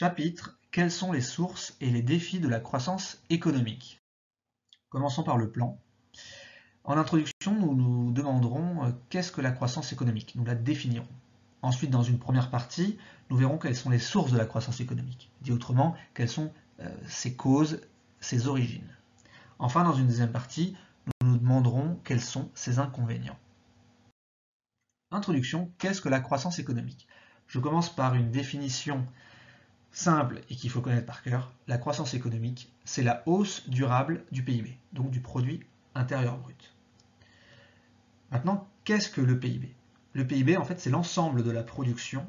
Chapitre Quelles sont les sources et les défis de la croissance économique? Commençons par le plan. En introduction, nous nous demanderons euh, qu'est-ce que la croissance économique? Nous la définirons. Ensuite, dans une première partie, nous verrons quelles sont les sources de la croissance économique. Dit autrement, quelles sont euh, ses causes, ses origines. Enfin, dans une deuxième partie, nous nous demanderons quels sont ses inconvénients. Introduction, qu'est-ce que la croissance économique? Je commence par une définition simple et qu'il faut connaître par cœur. La croissance économique, c'est la hausse durable du PIB, donc du produit intérieur brut. Maintenant, qu'est-ce que le PIB Le PIB, en fait, c'est l'ensemble de la production,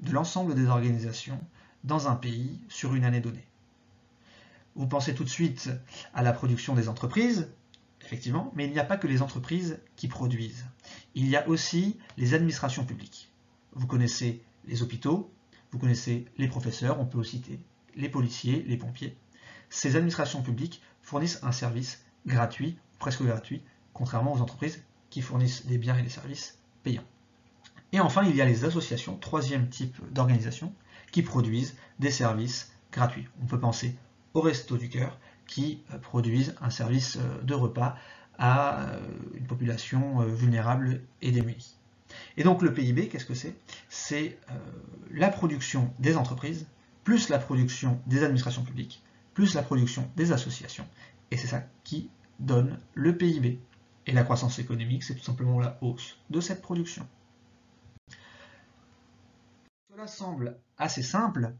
de l'ensemble des organisations dans un pays sur une année donnée. Vous pensez tout de suite à la production des entreprises, effectivement, mais il n'y a pas que les entreprises qui produisent. Il y a aussi les administrations publiques. Vous connaissez les hôpitaux, vous connaissez les professeurs, on peut aussi citer les policiers, les pompiers. Ces administrations publiques fournissent un service gratuit, presque gratuit, contrairement aux entreprises qui fournissent des biens et des services payants. Et enfin, il y a les associations, troisième type d'organisation, qui produisent des services gratuits. On peut penser au Resto du Cœur, qui euh, produisent un service euh, de repas à euh, une population vulnérable et démunie. Et donc le PIB, qu'est-ce que c'est? C'est la production des entreprises, plus la production des administrations publiques, plus la production des associations. Et c'est ça qui donne le PIB. Et la croissance économique, c'est tout simplement la hausse de cette production. Cela semble assez simple,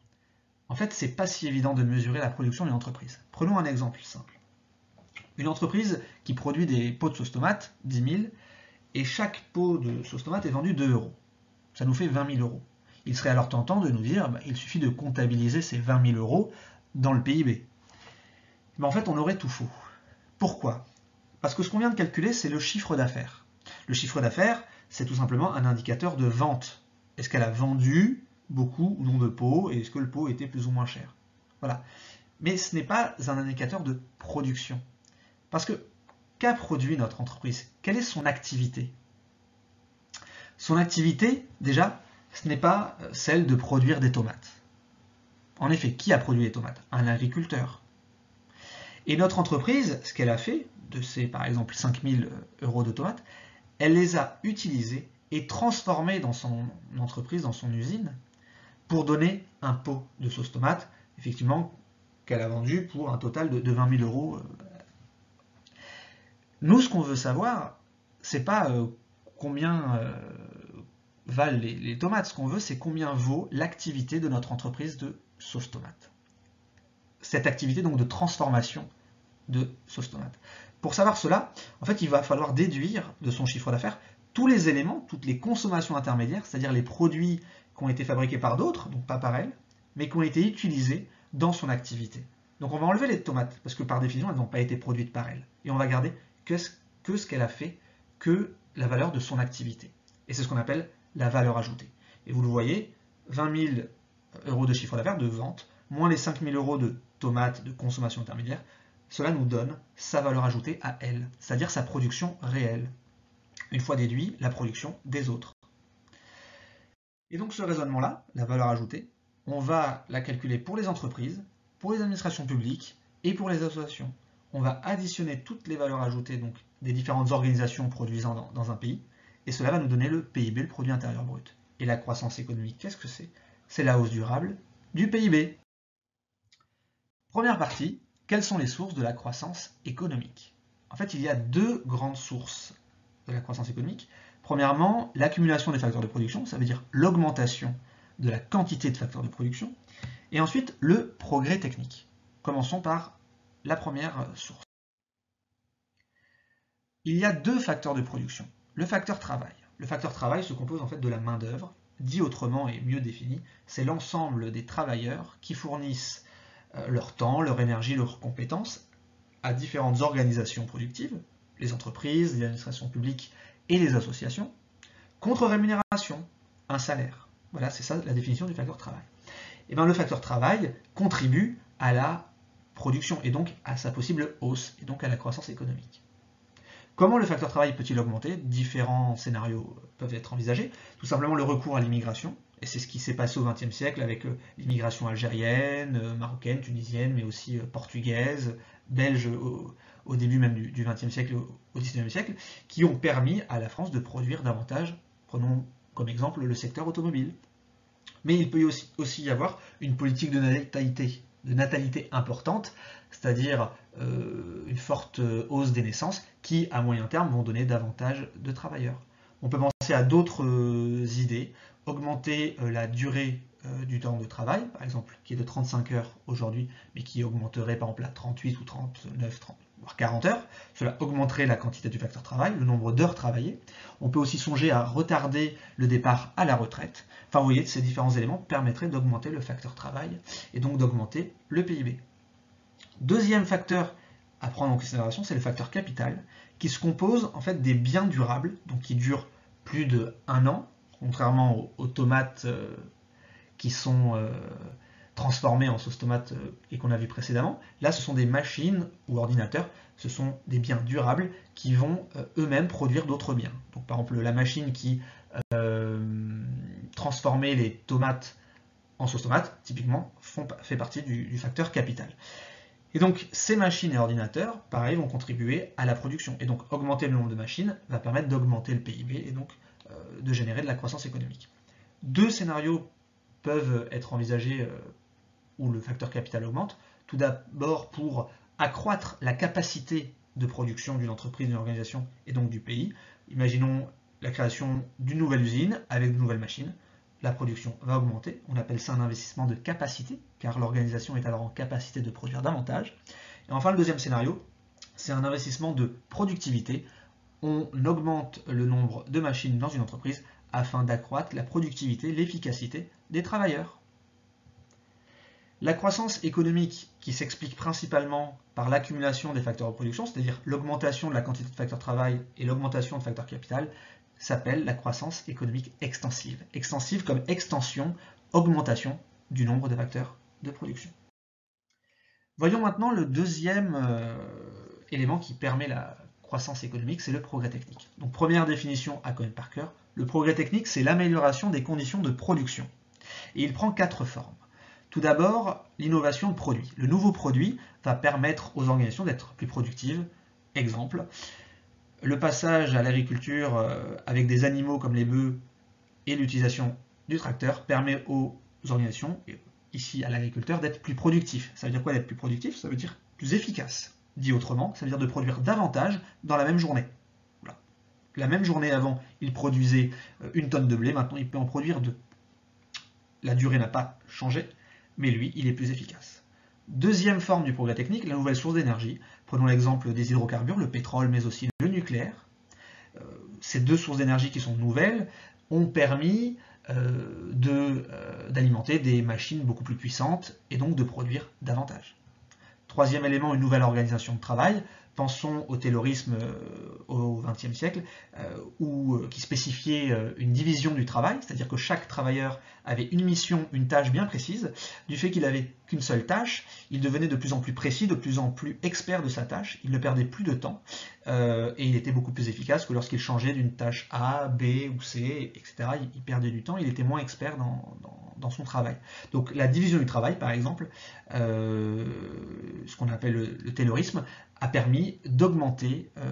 en fait, c'est pas si évident de mesurer la production d'une entreprise. Prenons un exemple simple. Une entreprise qui produit des pots de sauce tomate, 10 000, et chaque pot de sauce tomate est vendu 2 euros. Ça nous fait 20 000 euros. Il serait alors tentant de nous dire, bah, il suffit de comptabiliser ces 20 000 euros dans le PIB. Mais en fait, on aurait tout faux. Pourquoi? Parce que ce qu'on vient de calculer, c'est le chiffre d'affaires. Le chiffre d'affaires, c'est tout simplement un indicateur de vente. Est-ce qu'elle a vendu beaucoup ou non de pots, et est-ce que le pot était plus ou moins cher? Voilà. Mais ce n'est pas un indicateur de production. Parce que qu'a produit notre entreprise? Quelle est son activité? Son activité, déjà, ce n'est pas euh, celle de produire des tomates. En effet, qui a produit les tomates? Un agriculteur. Et notre entreprise, ce qu'elle a fait, de ces par exemple 5000 euh, euros de tomates, elle les a utilisés et transformés dans son entreprise, dans son usine, pour donner un pot de sauce tomate, effectivement, qu'elle a vendu pour un total de, 20 000 euros. Nous, ce qu'on veut savoir, c'est pas euh, combien euh, valent les, tomates. Ce qu'on veut, c'est combien vaut l'activité de notre entreprise de sauce tomate. Cette activité donc de transformation de sauce tomate. Pour savoir cela, en fait, il va falloir déduire de son chiffre d'affaires tous les éléments, toutes les consommations intermédiaires, c'est-à-dire les produits qui ont été fabriqués par d'autres, donc pas par elle, mais qui ont été utilisés dans son activité. Donc on va enlever les tomates, parce que par définition, elles n'ont pas été produites par elle. Et on va garder que ce qu'elle a fait, que la valeur de son activité. Et c'est ce qu'on appelle la valeur ajoutée. Et vous le voyez, 20 000 euros de chiffre d'affaires de vente, moins les 5 000 euros de tomates de consommation intermédiaire, cela nous donne sa valeur ajoutée à elle, c'est-à-dire sa production réelle. Une fois déduit, la production des autres. Et donc ce raisonnement-là, la valeur ajoutée, on va la calculer pour les entreprises, pour les administrations publiques et pour les associations. On va additionner toutes les valeurs ajoutées donc, des différentes organisations produisant dans, dans un pays, et cela va nous donner le PIB, le produit intérieur brut. Et la croissance économique, qu'est-ce que c'est? C'est la hausse durable du PIB. Première partie, quelles sont les sources de la croissance économique? En fait, il y a deux grandes sources de la croissance économique. Premièrement, l'accumulation des facteurs de production, ça veut dire l'augmentation de la quantité de facteurs de production. Et ensuite, le progrès technique. Commençons par la première source. Il y a deux facteurs de production. Le facteur travail. Le facteur travail se compose en fait de la main-d'œuvre. Dit autrement et mieux défini, c'est l'ensemble des travailleurs qui fournissent euh, leur temps, leur énergie, leurs compétences à différentes organisations productives, les entreprises, les administrations publiques et les associations, contre rémunération, un salaire. Voilà, c'est ça la définition du facteur travail. Et eh bien le facteur travail contribue à la production et donc à sa possible hausse et donc à la croissance économique. Comment le facteur travail peut-il augmenter? Différents scénarios peuvent être envisagés. Tout simplement le recours à l'immigration et c'est ce qui s'est passé au XXe siècle avec l'immigration algérienne, marocaine, tunisienne, mais aussi portugaise, belge au, début même du XXe siècle, au XIXe siècle, qui ont permis à la France de produire davantage. Prenons comme exemple le secteur automobile. Mais il peut aussi, y avoir une politique de natalité, de natalité importante, c'est-à-dire euh, une forte hausse des naissances qui, à moyen terme, vont donner davantage de travailleurs. On peut penser à d'autres euh, idées, augmenter euh, la durée du temps de travail, par exemple, qui est de 35 heures aujourd'hui, mais qui augmenterait par exemple à 38 ou 39, 30, voire 40 heures. Cela augmenterait la quantité du facteur travail, le nombre d'heures travaillées. On peut aussi songer à retarder le départ à la retraite. Enfin, vous voyez, ces différents éléments permettraient d'augmenter le facteur travail et donc d'augmenter le PIB. Deuxième facteur à prendre en considération, c'est le facteur capital, qui se compose en fait des biens durables, donc qui durent plus de un an, contrairement aux, tomates euh, qui sont euh, transformés en sauce tomate euh, et qu'on a vu précédemment. Là, ce sont des machines ou ordinateurs, ce sont des biens durables qui vont euh, eux-mêmes produire d'autres biens. Donc, par exemple, la machine qui euh, transformait les tomates en sauce tomate, typiquement, fait partie du, facteur capital. Et donc, ces machines et ordinateurs, pareil, vont contribuer à la production. Et donc, augmenter le nombre de machines va permettre d'augmenter le PIB et donc de générer de la croissance économique. Deux scénarios peuvent être envisagés où le facteur capital augmente, tout d'abord pour accroître la capacité de production d'une entreprise, d'une organisation et donc du pays. Imaginons la création d'une nouvelle usine avec de nouvelles machines. La production va augmenter. On appelle ça un investissement de capacité, car l'organisation est alors en capacité de produire davantage. Et enfin, le deuxième scénario, c'est un investissement de productivité. On augmente le nombre de machines dans une entreprise afin d'accroître la productivité, l'efficacité des travailleurs. La croissance économique qui s'explique principalement par l'accumulation des facteurs de production, c'est-à-dire l'augmentation de la quantité de facteurs de travail et l'augmentation de facteurs capital, s'appelle la croissance économique extensive. Extensive comme extension, augmentation du nombre de facteurs de production. Voyons maintenant le deuxième euh, élément qui permet la croissance économique, c'est le progrès technique. Donc première définition à Cohen Parker, le progrès technique c'est l'amélioration des conditions de production. Et il prend quatre formes. Tout d'abord, l'innovation de produit. Le nouveau produit va permettre aux organisations d'être plus productives. Exemple, le passage à l'agriculture euh, avec des animaux comme les bœufs et l'utilisation du tracteur permet aux organisations, ici à l'agriculteur, d'être plus productifs. Ça veut dire quoi d'être plus productif Ça veut dire plus efficace. Dit autrement, ça veut dire de produire davantage dans la même journée. La même journée avant, il produisait euh, une tonne de blé, maintenant il peut en produire deux. La durée n'a pas changé, mais lui, il est plus efficace. Deuxième forme du progrès technique, la nouvelle source d'énergie. Prenons l'exemple des hydrocarbures, le pétrole, mais aussi le nucléaire. Euh, ces deux sources d'énergie qui sont nouvelles ont permis euh, d'alimenter des machines beaucoup plus puissantes et donc de produire davantage. Troisième élément, une nouvelle organisation de travail. Pensons au taylorisme euh, au XXe siècle, euh, qui spécifiait euh, une division du travail, c'est-à-dire que chaque travailleur avait une mission, une tâche bien précise. Du fait qu'il avait qu'une seule tâche, il devenait de plus en plus précis, de plus en plus expert de sa tâche, il ne perdait plus de temps, et il était beaucoup plus efficace que lorsqu'il changeait d'une tâche A, B ou C, etc. Il, perdait du temps, il était moins expert dans, son travail. Donc la division du travail, par exemple, ce qu'on appelle le, le a permis d'augmenter euh,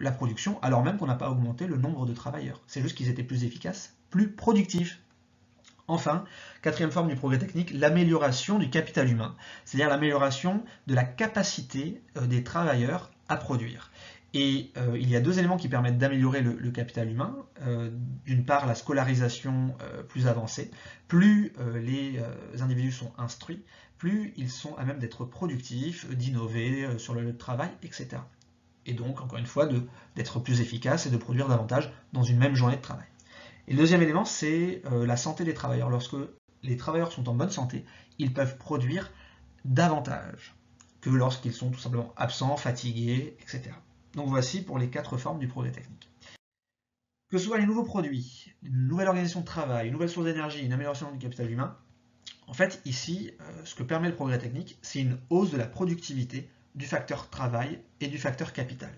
la production, alors même qu'on n'a pas augmenté le nombre de travailleurs. C'est juste qu'ils étaient plus efficaces, plus productifs. Enfin, quatrième forme du progrès technique, l'amélioration du capital humain, c'est-à-dire l'amélioration de la capacité euh, des travailleurs à produire. Et euh, il y a deux éléments qui permettent d'améliorer le, capital humain. D'une part, la scolarisation plus avancée. Plus les individus sont instruits, plus ils sont à même d'être productifs, d'innover euh, sur le lieu de travail, etc. Et donc, encore une fois, d'être plus efficace et de produire davantage dans une même journée de travail. Et le deuxième élément, c'est euh, la santé des travailleurs. Lorsque les travailleurs sont en bonne santé, ils peuvent produire davantage que lorsqu'ils sont tout simplement absents, fatigués, etc. Donc voici pour les quatre formes du progrès technique. Que ce soit les nouveaux produits, une nouvelle organisation de travail, une nouvelle source d'énergie, une amélioration du capital humain, en fait, ici, euh, ce que permet le progrès technique, c'est une hausse de la productivité du facteur travail et du facteur capital.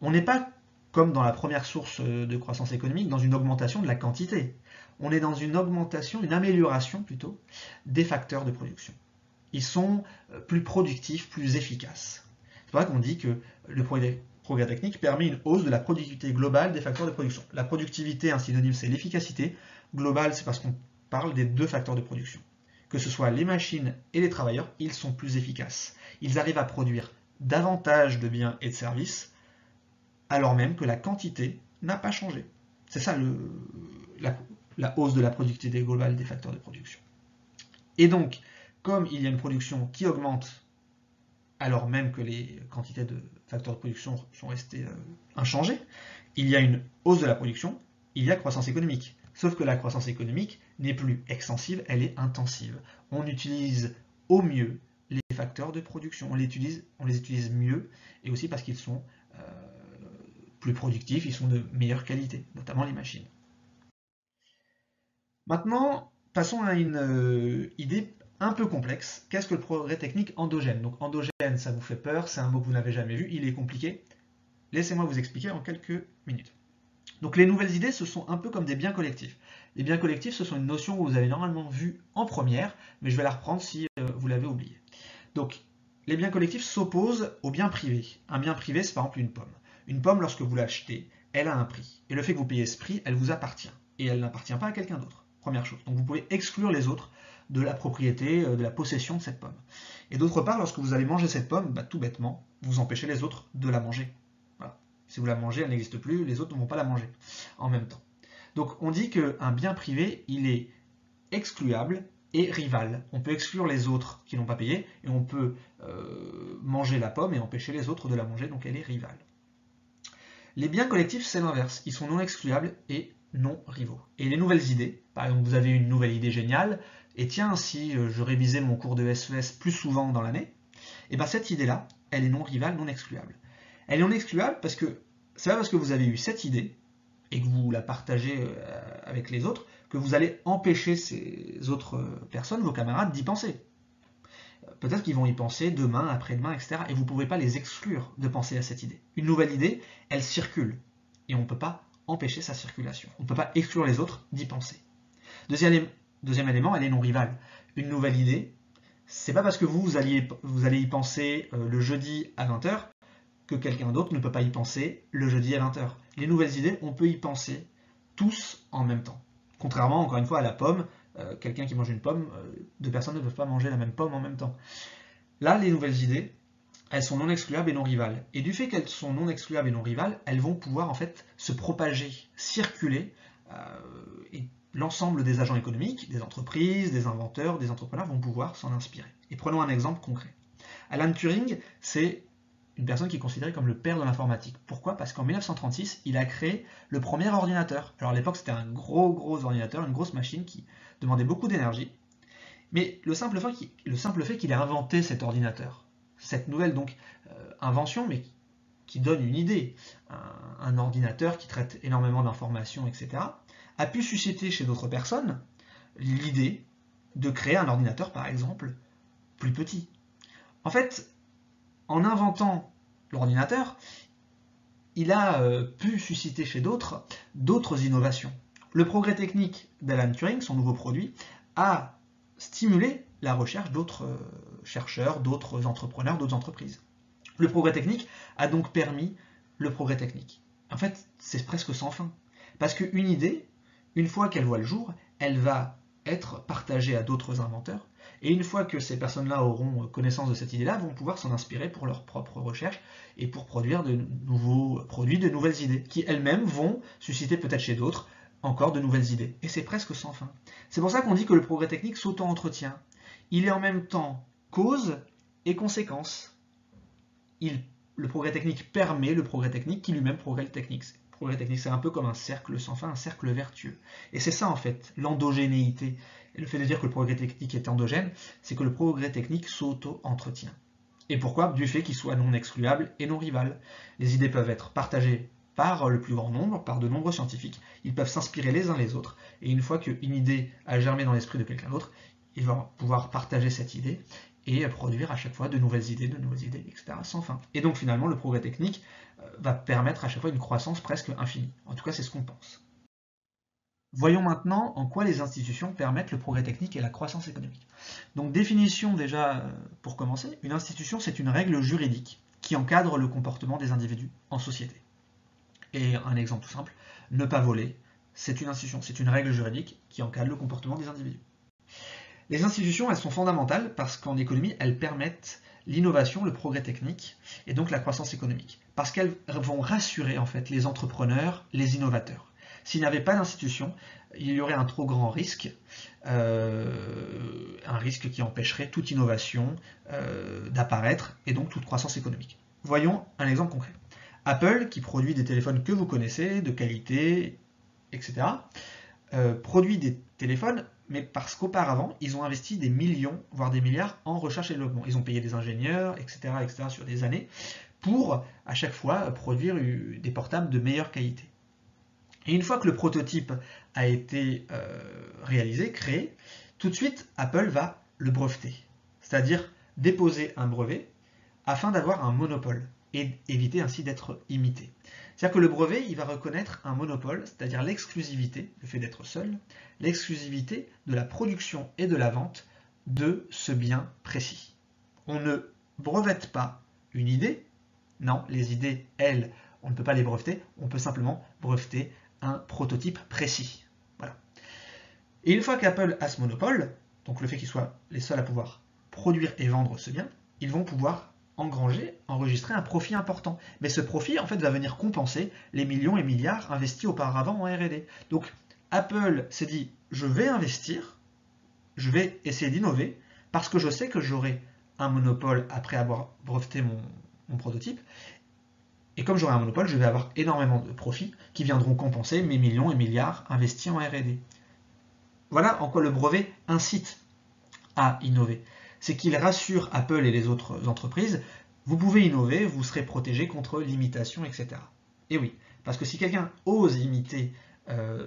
On n'est pas, dans la première source euh, de croissance économique, dans une augmentation de la quantité. on est dans une augmentation, une amélioration plutôt, des facteurs de production. Ils sont euh, plus productifs, plus efficaces. C'est pour qu'on dit que le progrès technique permet une hausse de la productivité globale des facteurs de production. La productivité, un synonyme, c'est l'efficacité. Globale, c'est parce qu'on parle des deux facteurs de production. Que ce soit les machines et les travailleurs, ils sont plus efficaces. Ils arrivent à produire davantage de biens et de services, alors même que la quantité n'a pas changé. C'est ça la, hausse de la productivité globale des facteurs de production. Et donc, comme il y a une production qui augmente, alors même que les quantités de facteurs de production sont restées euh, inchangées, il y a une hausse de la production, il y a croissance économique. Sauf que la croissance économique n'est plus extensive, elle est intensive. On utilise au mieux les facteurs de production, on les utilise, mieux, et aussi parce qu'ils sont euh, plus productifs, ils sont de meilleure qualité, notamment les machines. Maintenant, passons à une euh, idée un peu complexe. Qu'est-ce que le progrès technique endogène? Donc endogène, ça vous fait peur, c'est un mot que vous n'avez jamais vu, il est compliqué. Laissez-moi vous expliquer en quelques minutes. Donc les nouvelles idées, ce sont un peu comme des biens collectifs. Les biens collectifs, ce sont une notion que vous avez normalement vue en première, mais je vais la reprendre si euh, vous l'avez oublié. Donc les biens collectifs s'opposent aux biens privés. Un bien privé, c'est par exemple une pomme. Une pomme, lorsque vous l'achetez, elle a un prix. Et le fait que vous payez ce prix, elle vous appartient. Et elle n'appartient pas à quelqu'un d'autre. Première chose. Donc vous pouvez exclure les autres de la propriété, euh, de la possession de cette pomme. Et d'autre part, lorsque vous allez manger cette pomme, bah, tout bêtement, vous empêchez les autres de la manger. Si vous la mangez, elle n'existe plus, les autres ne vont pas la manger en même temps. Donc on dit qu'un bien privé, il est excluable et rival. On peut exclure les autres qui n'ont pas payé, et on peut euh, manger la pomme et empêcher les autres de la manger, donc elle est rivale. Les biens collectifs, c'est l'inverse. Ils sont non excluables et non rivaux. Et les nouvelles idées, par exemple, vous avez une nouvelle idée géniale, et tiens, si euh, je révisais mon cours de SES e plus souvent dans l'année, et eh bien cette idée-là, elle est non rivale, non excluable. Elle est non excluable parce que c'est pas parce que vous avez eu cette idée et que vous la partagez euh, avec les autres que vous allez empêcher ces autres euh, personnes, vos camarades, d'y penser. Peut-être qu'ils vont y penser demain, après-demain, etc. Et vous ne pouvez pas les exclure de penser à cette idée. Une nouvelle idée, elle circule. Et on ne peut pas empêcher sa circulation. On ne peut pas exclure les autres d'y penser. Deuxième, élément, elle est non rivale. Une nouvelle idée, c'est pas parce que vous, vous, allez, vous allez y penser euh, le jeudi à 20h que quelqu'un d'autre ne peut pas y penser le jeudi à 20h. Les nouvelles idées, on peut y penser tous en même temps. Contrairement, encore une fois, à la pomme, euh, quelqu'un qui mange une pomme, euh, deux personnes ne peuvent pas manger la même pomme en même temps. Là, les nouvelles idées, elles sont non excluables et non rivales. Et du fait qu'elles sont non excluables et non rivales, elles vont pouvoir en fait se propager, circuler, euh, et l'ensemble des agents économiques, des entreprises, des inventeurs, des entrepreneurs vont pouvoir s'en inspirer. Et prenons un exemple concret. Alan Turing, c'est une personne qui est considérée comme le père de l'informatique. Pourquoi? Parce qu'en 1936, il a créé le premier ordinateur. Alors à l'époque, c'était un gros gros ordinateur, une grosse machine qui demandait beaucoup d'énergie. Mais le simple fait qu'il ait inventé cet ordinateur, cette nouvelle donc euh, invention, mais qui donne une idée, un, ordinateur qui traite énormément d'informations, etc., a pu susciter chez d'autres personnes l'idée de créer un ordinateur, par exemple, plus petit. En fait, en inventant l'ordinateur, il a euh, pu susciter chez d'autres d'autres innovations. Le progrès technique d'Alan Turing, son nouveau produit, a stimulé la recherche d'autres euh, chercheurs, d'autres entrepreneurs, d'autres entreprises. Le progrès technique a donc permis le progrès technique. En fait, c'est presque sans fin. Parce qu'une idée, une fois qu'elle voit le jour, elle va être partagée à d'autres inventeurs, et une fois que ces personnes-là auront connaissance de cette idée-là, vont pouvoir s'en inspirer pour leurs propres recherches et pour produire de nouveaux produits, de nouvelles idées, qui elles-mêmes vont susciter peut-être chez d'autres encore de nouvelles idées. Et c'est presque sans fin. C'est pour ça qu'on dit que le progrès technique s'auto-entretient. Il est en même temps cause et conséquence. le progrès technique permet le progrès technique qui lui-même progrès technique. Progrès technique, c'est un peu comme un cercle sans fin, un cercle vertueux. Et c'est ça en fait, l'endogénéité. Le fait de dire que le progrès technique est endogène, c'est que le progrès technique s'auto-entretient. Et pourquoi? Du fait qu'il soit non excluable et non rival. Les idées peuvent être partagées par le plus grand nombre, par de nombreux scientifiques. Ils peuvent s'inspirer les uns les autres. Et une fois qu'une idée a germé dans l'esprit de quelqu'un d'autre, ils vont pouvoir partager cette idée et produire à chaque fois de nouvelles idées, de nouvelles idées, etc. sans fin. Et donc finalement, le progrès technique euh, va permettre à chaque fois une croissance presque infinie. En tout cas, c'est ce qu'on pense. Voyons maintenant en quoi les institutions permettent le progrès technique et la croissance économique. Donc définition déjà euh, pour commencer, une institution c'est une règle juridique qui encadre le comportement des individus en société. Et un exemple tout simple, ne pas voler, c'est une institution, c'est une règle juridique qui encadre le comportement des individus. Les institutions, elles sont fondamentales parce qu'en économie, elles permettent l'innovation, le progrès technique et donc la croissance économique. Parce qu'elles vont rassurer en fait les entrepreneurs, les innovateurs. S'il n'y avait pas d'institution, il y aurait un trop grand risque, euh, un risque qui empêcherait toute innovation euh, d'apparaître et donc toute croissance économique. Voyons un exemple concret. Apple, qui produit des téléphones que vous connaissez, de qualité, etc., euh, produit des téléphones, mais parce qu'auparavant, ils ont investi des millions, voire des milliards en recherche et développement. Ils ont payé des ingénieurs, etc., etc., sur des années, pour à chaque fois produire des portables de meilleure qualité. Et une fois que le prototype a été euh, réalisé, créé, tout de suite, Apple va le breveter. C'est-à-dire déposer un brevet afin d'avoir un monopole et éviter ainsi d'être imité. C'est-à-dire que le brevet, il va reconnaître un monopole, c'est-à-dire l'exclusivité, le fait d'être seul, l'exclusivité de la production et de la vente de ce bien précis. On ne brevette pas une idée, non, les idées, elles, on ne peut pas les breveter, on peut simplement breveter un prototype précis. Voilà. Et une fois qu'Apple a ce monopole, donc le fait qu'ils soient les seuls à pouvoir produire et vendre ce bien, ils vont pouvoir engranger, enregistrer un profit important. Mais ce profit, en fait, va venir compenser les millions et milliards investis auparavant en R&D. Donc, Apple s'est dit, je vais investir, je vais essayer d'innover, parce que je sais que j'aurai un monopole après avoir breveté mon, prototype, et comme j'aurai un monopole, je vais avoir énormément de profits qui viendront compenser mes millions et milliards investis en R&D. Voilà en quoi le brevet incite à innover. C'est qu'il rassure Apple et les autres entreprises, vous pouvez innover, vous serez protégé contre l'imitation, etc. Et oui, parce que si quelqu'un ose imiter euh,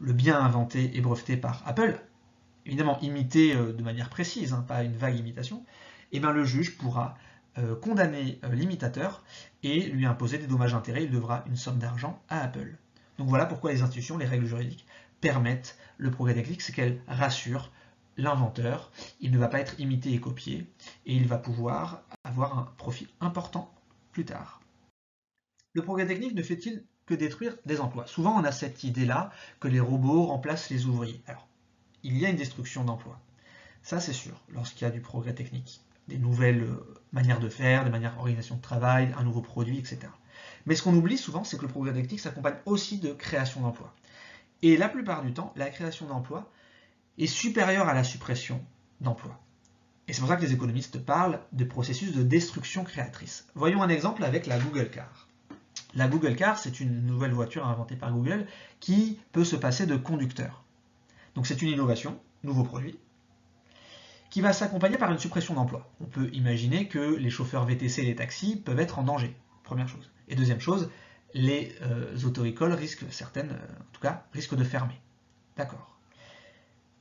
le, bien inventé et breveté par Apple, évidemment imité euh, de manière précise, hein, pas une vague imitation, et eh bien le juge pourra euh, condamner l'imitateur et lui imposer des dommages-intérêts. Il devra une somme d'argent à Apple. Donc voilà pourquoi les institutions, les règles juridiques permettent le progrès technique, c'est qu'elles rassurent l'inventeur, il ne va pas être imité et copié, et il va pouvoir avoir un profit important plus tard. Le progrès technique ne fait-il que détruire des emplois? Souvent on a cette idée-là que les robots remplacent les ouvriers. Alors, il y a une destruction d'emplois. Ça c'est sûr, lorsqu'il y a du progrès technique des nouvelles euh, manières de faire, des manières d'organisation de travail, un nouveau produit, etc. Mais ce qu'on oublie souvent, c'est que le progrès technique s'accompagne aussi de création d'emplois. Et la plupart du temps, la création d'emplois est supérieure à la suppression d'emplois. Et c'est pour ça que les économistes parlent de processus de destruction créatrice. Voyons un exemple avec la Google Car. La Google Car, c'est une nouvelle voiture inventée par Google qui peut se passer de conducteur. Donc c'est une innovation, nouveau produit, qui va s'accompagner par une suppression d'emplois. On peut imaginer que les chauffeurs VTC et les taxis peuvent être en danger, première chose. Et deuxième chose, les euh, auto-écoles risquent, certaines euh, en tout cas, risquent de fermer. D'accord.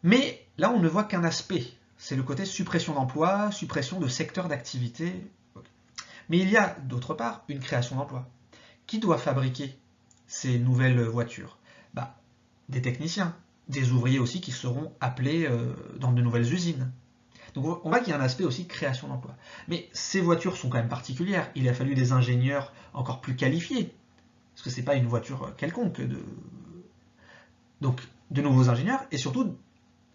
Mais là, on ne voit qu'un aspect, c'est le côté suppression d'emplois, suppression de secteurs d'activité. Mais il y a, d'autre part, une création d'emplois. Qui doit fabriquer ces nouvelles voitures bah, Des techniciens, des ouvriers aussi qui seront appelés euh, dans de nouvelles usines. Donc on voit qu'il y a un aspect aussi création d'emplois. Mais ces voitures sont quand même particulières. Il a fallu des ingénieurs encore plus qualifiés. Parce que ce n'est pas une voiture quelconque. De... Donc de nouveaux ingénieurs et surtout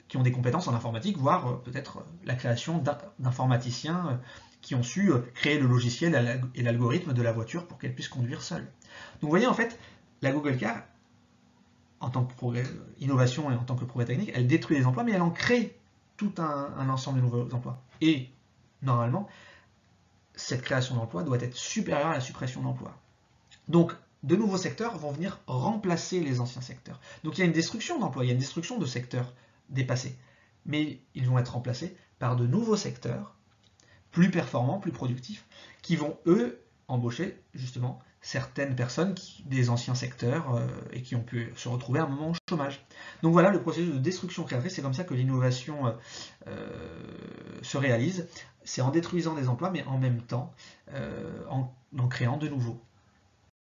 qui ont des compétences en informatique, voire euh, peut-être euh, la création d'informaticiens euh, qui ont su créer le logiciel et l'algorithme de la voiture pour qu'elle puisse conduire seule. Donc vous voyez en fait, la Google Car, en tant que innovation et en tant que progrès technique, elle détruit les emplois, mais elle en crée tout un, ensemble de nouveaux emplois. Et normalement, cette création d'emplois doit être supérieure à la suppression d'emplois. Donc, de nouveaux secteurs vont venir remplacer les anciens secteurs. Donc il y a une destruction d'emplois, il y a une destruction de secteurs dépassés. Mais ils vont être remplacés par de nouveaux secteurs, plus performants, plus productifs, qui vont, eux, embaucher justement certaines personnes des anciens secteurs euh, et qui ont pu se retrouver à un moment au chômage. Donc voilà le processus de destruction créatrice, c'est comme ça que l'innovation euh, euh, se réalise. C'est en détruisant des emplois, mais en même temps en, en créant de nouveaux.